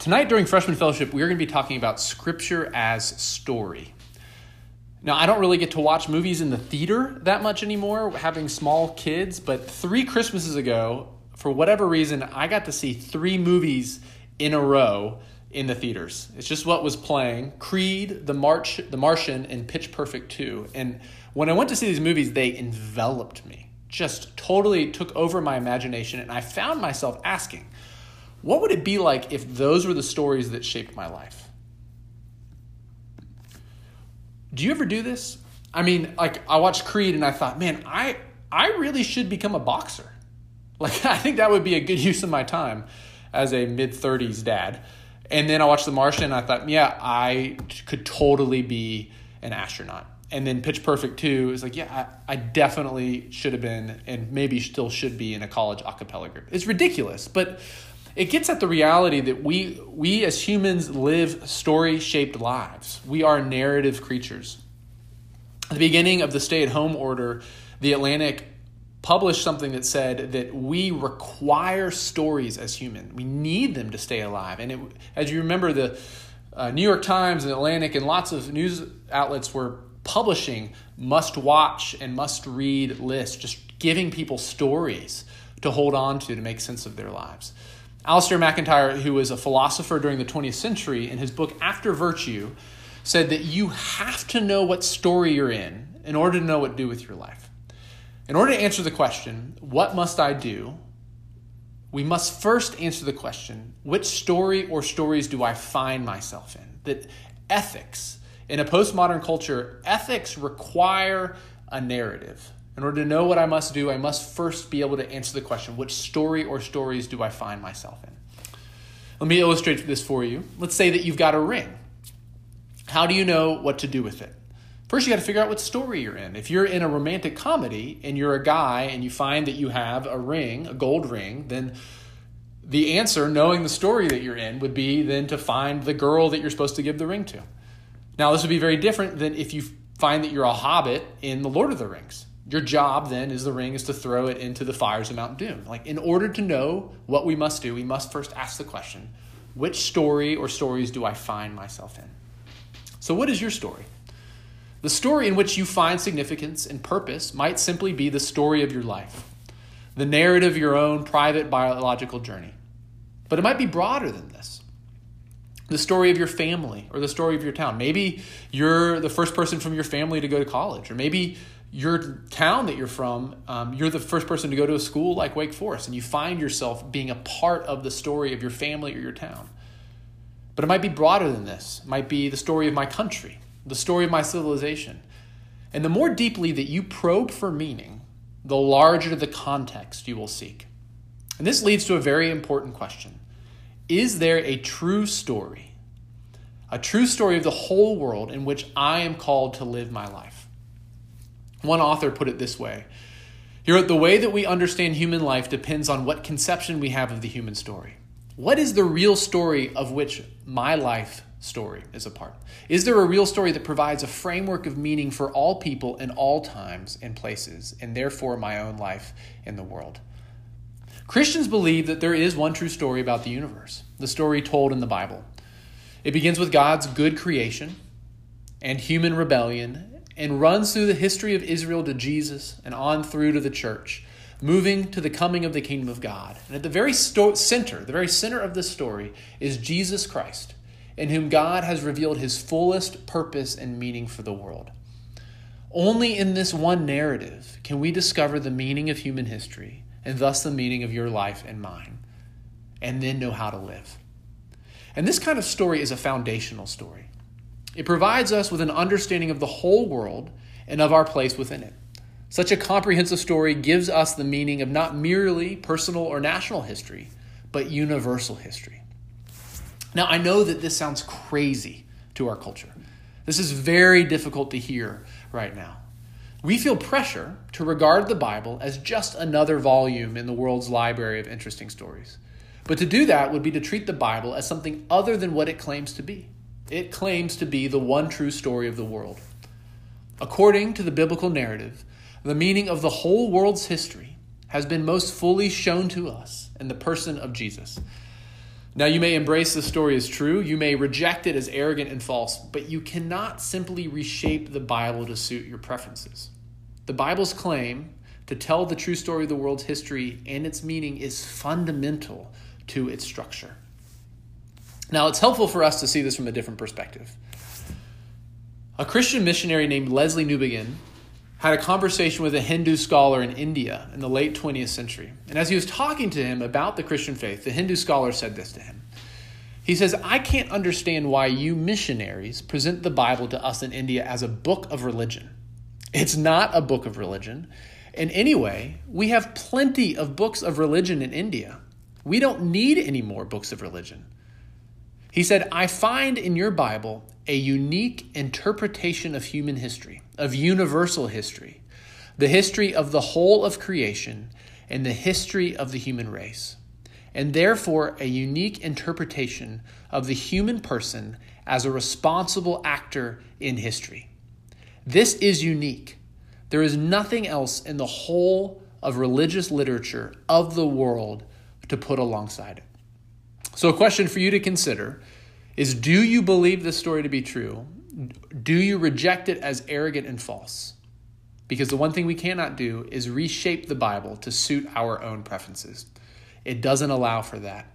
Tonight during Freshman Fellowship, we're going to be talking about Scripture as story. Now, I don't really get to watch movies in the theater that much anymore, having small kids, but three Christmases ago, for whatever reason, I got to see three movies in a row in the theaters. It's just what was playing Creed, The, March, the Martian, and Pitch Perfect 2. And when I went to see these movies, they enveloped me, just totally took over my imagination, and I found myself asking, what would it be like if those were the stories that shaped my life? Do you ever do this? I mean, like I watched Creed and I thought, man, I I really should become a boxer. Like I think that would be a good use of my time as a mid 30s dad. And then I watched The Martian and I thought, yeah, I could totally be an astronaut. And then Pitch Perfect 2 is like, yeah, I, I definitely should have been and maybe still should be in a college a cappella group. It's ridiculous, but it gets at the reality that we we as humans live story-shaped lives. We are narrative creatures. At the beginning of the stay-at-home order, the Atlantic published something that said that we require stories as human. We need them to stay alive. And it, as you remember, the uh, New York Times and Atlantic and lots of news outlets were publishing must watch and must read lists, just giving people stories to hold on to to make sense of their lives. Alasdair MacIntyre, who was a philosopher during the 20th century, in his book After Virtue, said that you have to know what story you're in in order to know what to do with your life. In order to answer the question, what must I do? We must first answer the question, which story or stories do I find myself in? That ethics, in a postmodern culture, ethics require a narrative. In order to know what I must do, I must first be able to answer the question which story or stories do I find myself in? Let me illustrate this for you. Let's say that you've got a ring. How do you know what to do with it? First, you got to figure out what story you're in. If you're in a romantic comedy and you're a guy and you find that you have a ring, a gold ring, then the answer, knowing the story that you're in, would be then to find the girl that you're supposed to give the ring to. Now, this would be very different than if you find that you're a hobbit in The Lord of the Rings. Your job then is the ring is to throw it into the fires of Mount Doom. Like in order to know what we must do, we must first ask the question, which story or stories do I find myself in? So what is your story? The story in which you find significance and purpose might simply be the story of your life, the narrative of your own private biological journey. But it might be broader than this. The story of your family or the story of your town. Maybe you're the first person from your family to go to college, or maybe your town that you're from, um, you're the first person to go to a school like Wake Forest, and you find yourself being a part of the story of your family or your town. But it might be broader than this. It might be the story of my country, the story of my civilization. And the more deeply that you probe for meaning, the larger the context you will seek. And this leads to a very important question Is there a true story, a true story of the whole world in which I am called to live my life? One author put it this way He wrote, The way that we understand human life depends on what conception we have of the human story. What is the real story of which my life story is a part? Is there a real story that provides a framework of meaning for all people in all times and places, and therefore my own life in the world? Christians believe that there is one true story about the universe, the story told in the Bible. It begins with God's good creation and human rebellion and runs through the history of Israel to Jesus and on through to the church, moving to the coming of the kingdom of God. And at the very sto- center, the very center of this story is Jesus Christ, in whom God has revealed his fullest purpose and meaning for the world. Only in this one narrative can we discover the meaning of human history and thus the meaning of your life and mine, and then know how to live. And this kind of story is a foundational story. It provides us with an understanding of the whole world and of our place within it. Such a comprehensive story gives us the meaning of not merely personal or national history, but universal history. Now, I know that this sounds crazy to our culture. This is very difficult to hear right now. We feel pressure to regard the Bible as just another volume in the world's library of interesting stories. But to do that would be to treat the Bible as something other than what it claims to be. It claims to be the one true story of the world. According to the biblical narrative, the meaning of the whole world's history has been most fully shown to us in the person of Jesus. Now, you may embrace the story as true, you may reject it as arrogant and false, but you cannot simply reshape the Bible to suit your preferences. The Bible's claim to tell the true story of the world's history and its meaning is fundamental to its structure. Now, it's helpful for us to see this from a different perspective. A Christian missionary named Lesslie Newbigin had a conversation with a Hindu scholar in India in the late 20th century. And as he was talking to him about the Christian faith, the Hindu scholar said this to him. He says, I can't understand why you missionaries present the Bible to us in India as a book of religion. It's not a book of religion. And anyway, we have plenty of books of religion in India. We don't need any more books of religion. He said, I find in your Bible a unique interpretation of human history, of universal history, the history of the whole of creation, and the history of the human race, and therefore a unique interpretation of the human person as a responsible actor in history. This is unique. There is nothing else in the whole of religious literature of the world to put alongside it. So, a question for you to consider is Do you believe this story to be true? Do you reject it as arrogant and false? Because the one thing we cannot do is reshape the Bible to suit our own preferences. It doesn't allow for that.